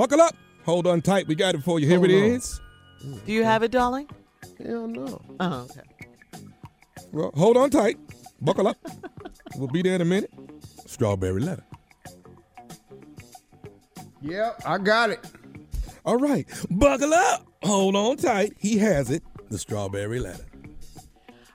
Buckle up. Hold on tight. We got it for you. Here Hold it on. is. Do you have it, darling? Hell no. Oh, okay. Well, hold on tight. Buckle up. we'll be there in a minute. Strawberry letter. Yep, I got it. All right. Buckle up. Hold on tight. He has it. The strawberry letter.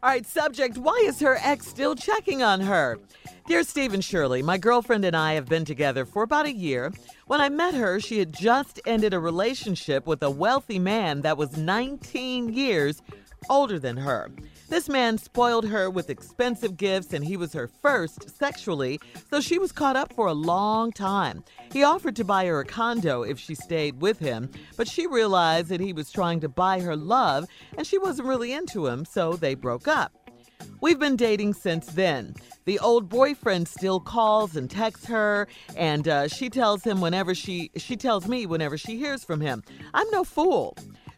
All right, subject Why is her ex still checking on her? Dear Steve and Shirley, my girlfriend and I have been together for about a year. When I met her, she had just ended a relationship with a wealthy man that was 19 years older than her. This man spoiled her with expensive gifts and he was her first sexually, so she was caught up for a long time. He offered to buy her a condo if she stayed with him, but she realized that he was trying to buy her love and she wasn't really into him, so they broke up. We've been dating since then. The old boyfriend still calls and texts her, and uh, she tells him whenever she she tells me whenever she hears from him. I'm no fool.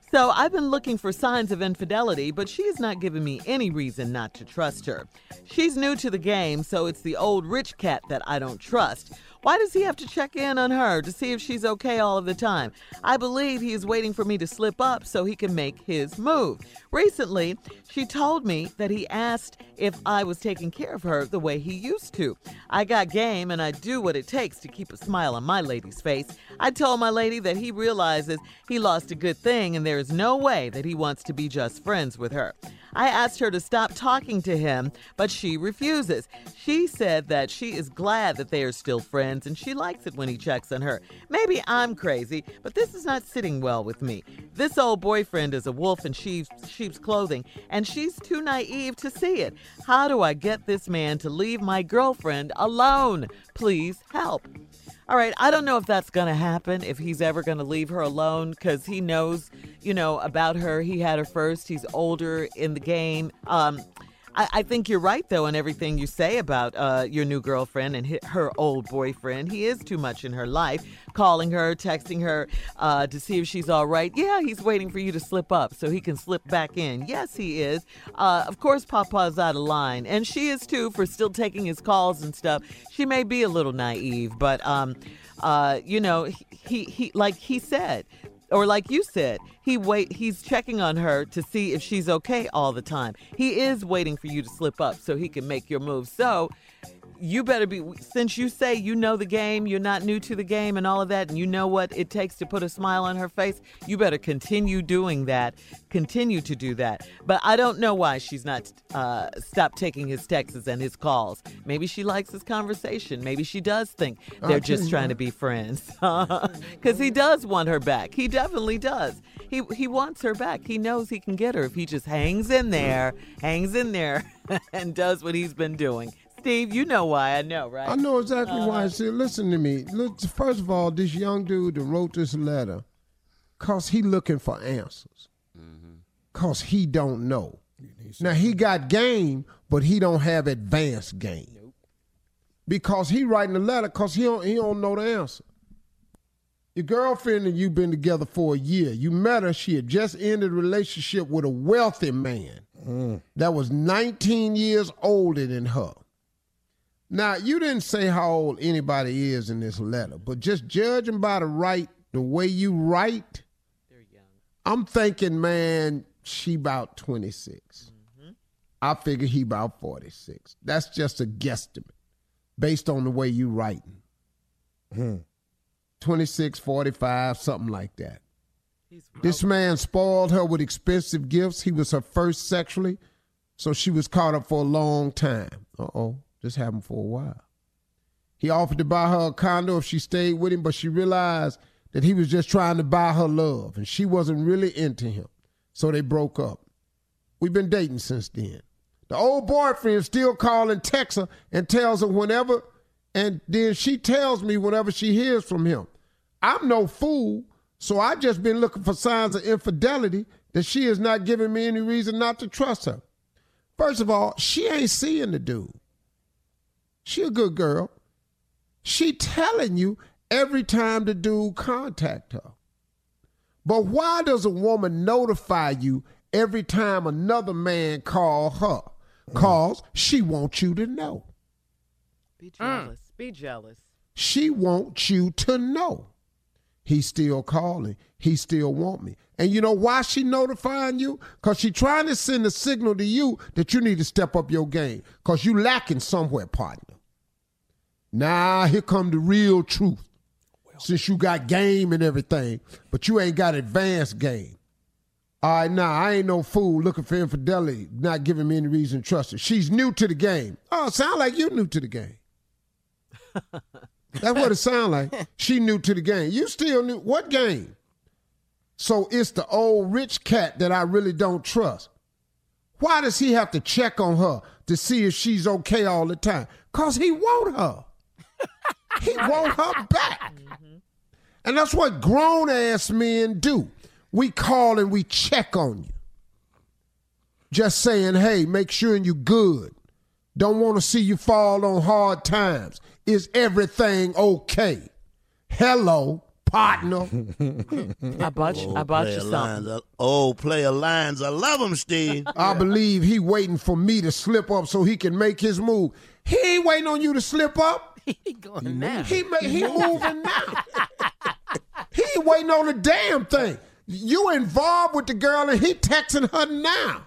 So I've been looking for signs of infidelity, but she has not given me any reason not to trust her. She's new to the game, so it's the old rich cat that I don't trust. Why does he have to check in on her to see if she's okay all of the time? I believe he is waiting for me to slip up so he can make his move. Recently, she told me that he asked if I was taking care of her the way he used to. I got game and I do what it takes to keep a smile on my lady's face. I told my lady that he realizes he lost a good thing and there is no way that he wants to be just friends with her. I asked her to stop talking to him, but she refuses. She said that she is glad that they are still friends and she likes it when he checks on her. Maybe I'm crazy, but this is not sitting well with me. This old boyfriend is a wolf in sheep's, sheep's clothing, and she's too naive to see it. How do I get this man to leave my girlfriend alone? Please help. All right, I don't know if that's going to happen, if he's ever going to leave her alone, because he knows, you know, about her. He had her first. He's older in the game. Um, I, I think you're right, though, in everything you say about uh, your new girlfriend and hi- her old boyfriend. He is too much in her life, calling her, texting her uh, to see if she's all right. Yeah, he's waiting for you to slip up so he can slip back in. Yes, he is. Uh, of course, Papa's out of line, and she is too for still taking his calls and stuff. She may be a little naive, but um, uh, you know, he he like he said, or like you said, he wait he's checking on her to see if she's okay all the time. He is waiting for you to slip up so he can make your move. So you better be since you say you know the game, you're not new to the game and all of that and you know what it takes to put a smile on her face, you better continue doing that. Continue to do that. But I don't know why she's not uh stopped taking his texts and his calls. Maybe she likes his conversation. Maybe she does think they're just trying to be friends. Cuz he does want her back. He definitely does. He he wants her back. He knows he can get her if he just hangs in there, hangs in there and does what he's been doing. Steve, you know why I know, right? I know exactly why. Uh-huh. I said, listen to me. Look, first of all, this young dude that wrote this letter, cause he looking for answers. Mm-hmm. Cause he don't know. Now he got game, but he don't have advanced game. Because he writing the letter, cause he don't he don't know the answer. Your girlfriend and you been together for a year. You met her. She had just ended a relationship with a wealthy man that was 19 years older than her. Now, you didn't say how old anybody is in this letter, but just judging by the right, the way you write, they're young. I'm thinking, man, she about 26. I figure he about 46. That's just a guesstimate based on the way you writing. 26, 45, something like that. This man spoiled her with expensive gifts. He was her first sexually, so she was caught up for a long time. Uh oh, this happened for a while. He offered to buy her a condo if she stayed with him, but she realized that he was just trying to buy her love, and she wasn't really into him. So they broke up. We've been dating since then. The old boyfriend still calls and texts her and tells her whenever, and then she tells me whenever she hears from him. I'm no fool, so I just been looking for signs of infidelity that she is not giving me any reason not to trust her. First of all, she ain't seeing the dude. She a good girl. She telling you every time the dude contact her. But why does a woman notify you every time another man call her? Cause she wants you to know. Be jealous. Be jealous. She wants you to know. He still calling. He still want me. And you know why she notifying you? Because she trying to send a signal to you that you need to step up your game. Because you lacking somewhere, partner. Now, here come the real truth. Since you got game and everything, but you ain't got advanced game. All right, now I ain't no fool looking for infidelity, not giving me any reason to trust her. She's new to the game. Oh, sound like you new to the game. That's what it sound like. She new to the game. You still new. What game? So it's the old rich cat that I really don't trust. Why does he have to check on her to see if she's okay all the time? Cause he want her. He want her back. Mm-hmm. And that's what grown ass men do. We call and we check on you. Just saying, hey, make sure you good. Don't want to see you fall on hard times. Is everything okay? Hello, partner. I bought you, I bought oh, you player lines. something. I- Old oh, player lines. I love them, Steve. I believe he waiting for me to slip up so he can make his move. He ain't waiting on you to slip up. He going now. He ma- he moving now. he ain't waiting on a damn thing. You involved with the girl and he texting her now.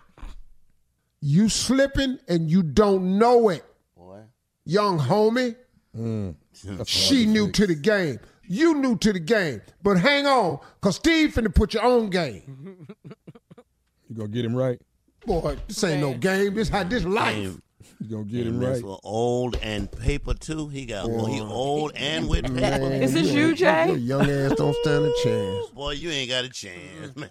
You slipping and you don't know it. Boy. Young homie. Mm. She new to the game. You new to the game. But hang on, cause Steve finna put your own game. You gonna get him right. Boy, this ain't no game. This how this life. Damn. You gonna get him And this right. one old and paper too. He got well, he old and with paper. Man, Is this you, ain't- Jay? Your young ass don't stand a chance. Boy, you ain't got a chance, man.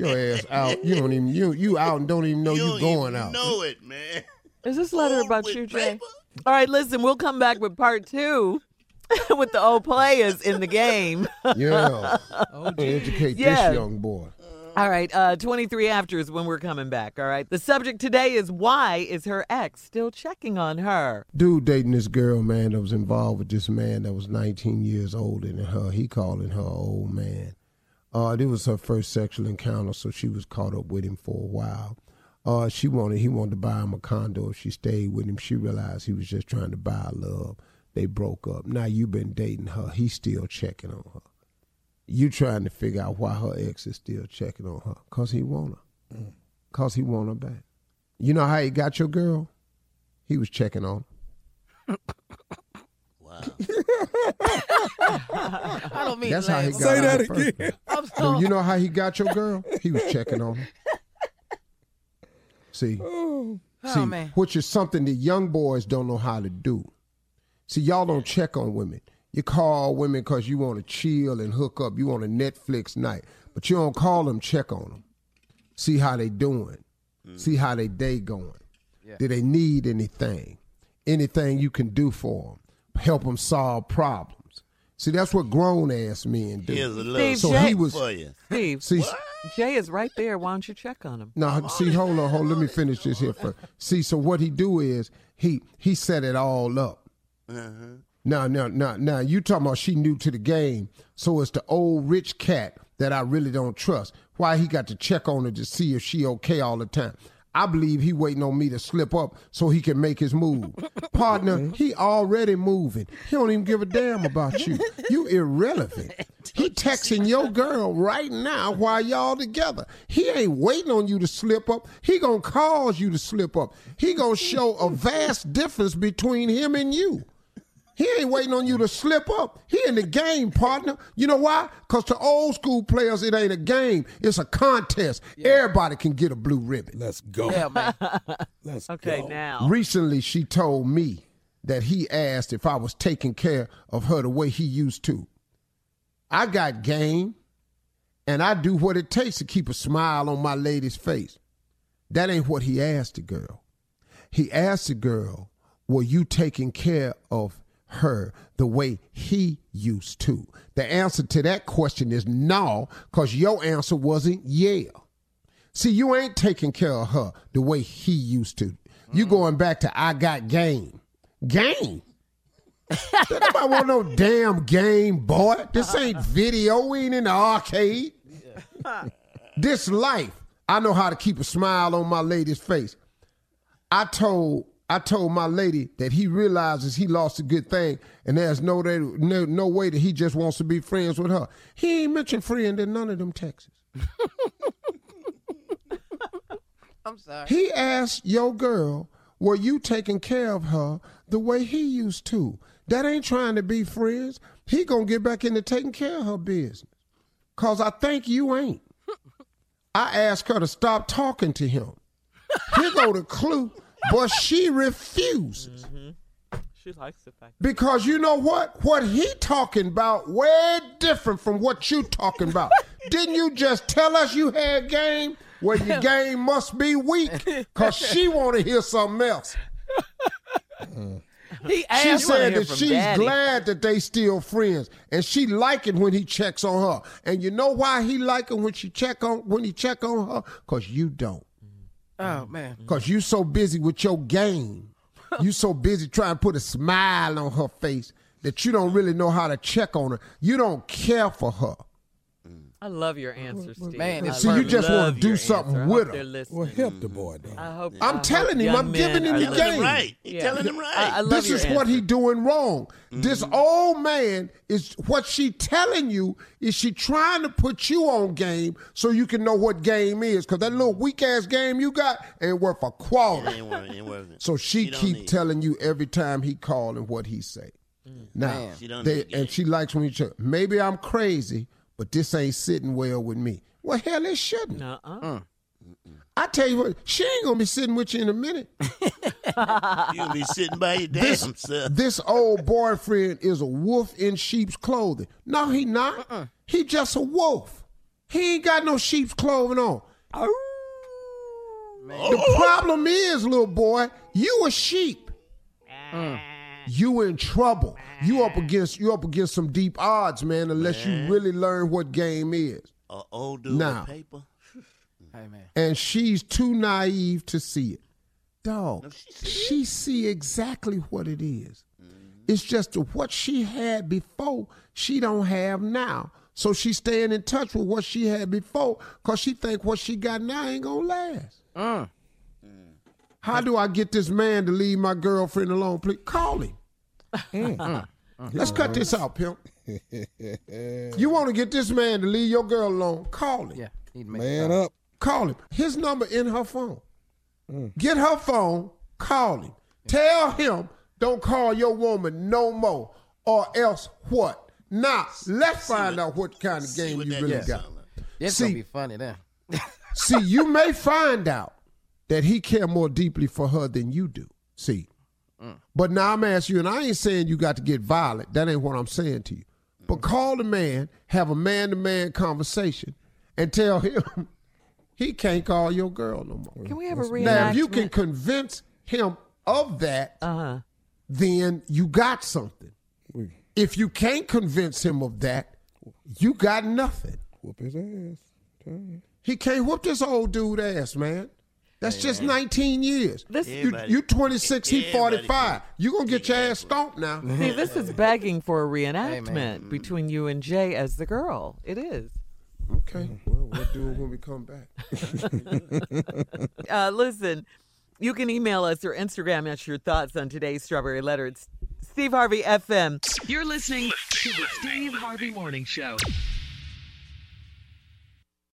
Your ass out. You don't even you you out and don't even know you, don't going even out. Know it, man. Is this letter Old about you, Jay? paper? All right, listen, we'll come back with part two with the old players in the game. Yeah. Oh, Educate Yeah. this young boy. All right, uh, 23 after is when we're coming back. All right. The subject today is why is her ex still checking on her? Dude dating this girl, man, that was involved with this man that was 19 years older than her. He calling her old man. Uh, this was her first sexual encounter, so she was caught up with him for a while. Uh, she wanted he wanted to buy him a condo if she stayed with him. She realized he was just trying to buy love. They broke up. Now you've been dating her. He's still checking on her. You trying to figure out why her ex is still checking on her. Cause he want her. Mm. Cause he want her back. You know how he got your girl? He was checking on her. Wow. I don't mean That's how he got Say that in the first again. place. Do you know how he got your girl? He was checking on her. See, Oh, see, man. which is something that young boys don't know how to do. See, y'all don't check on women. You call women because you want to chill and hook up. You want a Netflix night, but you don't call them, check on them, see how they doing, see how they day going. Do they need anything? Anything you can do for them? Help them solve problems. See, that's what grown ass men do. Here's a little Steve, So Jay- he was. for you. Steve, See, Jay is right there. Why don't you check on him? No, see, hold on, hold. on. Let me finish this here first. See, so what he do is he he set it all up. Uh-huh. Now, now, now, now, you talking about she new to the game, so it's the old rich cat that I really don't trust. Why he got to check on her to see if she okay all the time? I believe he waiting on me to slip up so he can make his move. Partner, mm-hmm. he already moving. He don't even give a damn about you. You irrelevant. He texting your girl right now while y'all together. He ain't waiting on you to slip up. He gonna cause you to slip up. He gonna show a vast difference between him and you. He ain't waiting on you to slip up. He in the game, partner. You know why? Because to old school players, it ain't a game. It's a contest. Everybody can get a blue ribbon. Let's go. Yeah, man. Let's go. Okay, go. now. Recently, she told me that he asked if I was taking care of her the way he used to. I got game, and I do what it takes to keep a smile on my lady's face. That ain't what he asked the girl. He asked the girl, Were you taking care of her the way he used to? The answer to that question is no, because your answer wasn't yeah. See, you ain't taking care of her the way he used to. You mm-hmm. going back to I got game. Game. Nobody want no damn game, boy. This ain't video. We ain't in the arcade. This life, I know how to keep a smile on my lady's face. I told I told my lady that he realizes he lost a good thing, and there's no, no no way that he just wants to be friends with her. He ain't mentioned friend in none of them texts. I'm sorry. He asked your girl, were you taking care of her the way he used to? That ain't trying to be friends. He gonna get back into taking care of her business. Cause I think you ain't. I asked her to stop talking to him. Here go the clue, but she refuses. Mm-hmm. She likes the fact. Because you know what? What he talking about way different from what you talking about. Didn't you just tell us you had game? Well, your game must be weak because she want to hear something else. He She asked you said that she's Daddy. glad that they still friends, and she like it when he checks on her. And you know why he like it when she check on when he check on her? Cause you don't. Oh mm-hmm. man. Cause you so busy with your game. You so busy trying to put a smile on her face that you don't really know how to check on her. You don't care for her. I love your answer, Steve. Man, I it's See, you just wanna do something I hope with her. they're. Well, help the boy, though. I hope. I'm I telling hope him, I'm giving him the game. him right. He Yeah. telling him right. I love This your is what he doing wrong. This mm-hmm. old man is what she telling you is she trying to put you on game so you can know what game is. Cause that little weak ass game you got ain't worth a It quarter. ain't working. Ain't working. So she, She keep need- telling you every time he call and what he say. Mm. Now, Man. She don't they, and she likes when you check. Maybe I'm crazy, but this ain't sitting well with me. Well, hell, it shouldn't. Uh-uh. I tell you what, she ain't gonna be sitting with you in a minute. You gonna be sitting by your This, self. this old boyfriend is a wolf in sheep's clothing. No, he not. He just a wolf. He ain't got no sheep's clothing on. The oh. problem is, little boy, you a sheep. Mm. You in trouble. You up against you up against some deep odds, man. Unless you really learn what game is. A old dude Now. with paper. Hey man. and she's too naive to see it. Dog, she see exactly what it is. Mm-hmm. It's just what she had before, she don't have now. So she's staying in touch with what she had before because she think what she got now ain't gonna last. Uh. How do I get this man to leave my girlfriend alone? Please call him. Mm. Uh-uh. Let's cut this out, pimp. you want to get this man to leave your girl alone? Call him. Yeah. Need to make Man it up. Call him. His number in her phone. Get her phone. Call him. Tell him don't call your woman no more, or else what? Now let's find out what kind of game you really got. sound like. It's See- gonna be funny then. See, you may find out that he care more deeply for her than you do. See, but now I'm asking you, and I ain't saying you got to get violent. That ain't what I'm saying to you. But call the man, have a man-to-man conversation, and tell him he can't call your girl no more. Can we have a reenactment? Now, if you can convince him of that, Uh-huh. then you got something. We If you can't convince him of that, you got nothing. whoop his ass. Tell you. He can't whoop this old dude ass, man. That's just 19 years. This- you, Everybody- you 26, he 45. You're gonna get your ass stomped now. See, this is begging for a reenactment man. between you and Jay as the girl. It is. Okay, well, we'll do it when we come back. Uh, listen, you can email us or Instagram us your thoughts on today's Strawberry Letter. It's Steve Harvey FM. You're listening to the Steve Harvey Morning Show.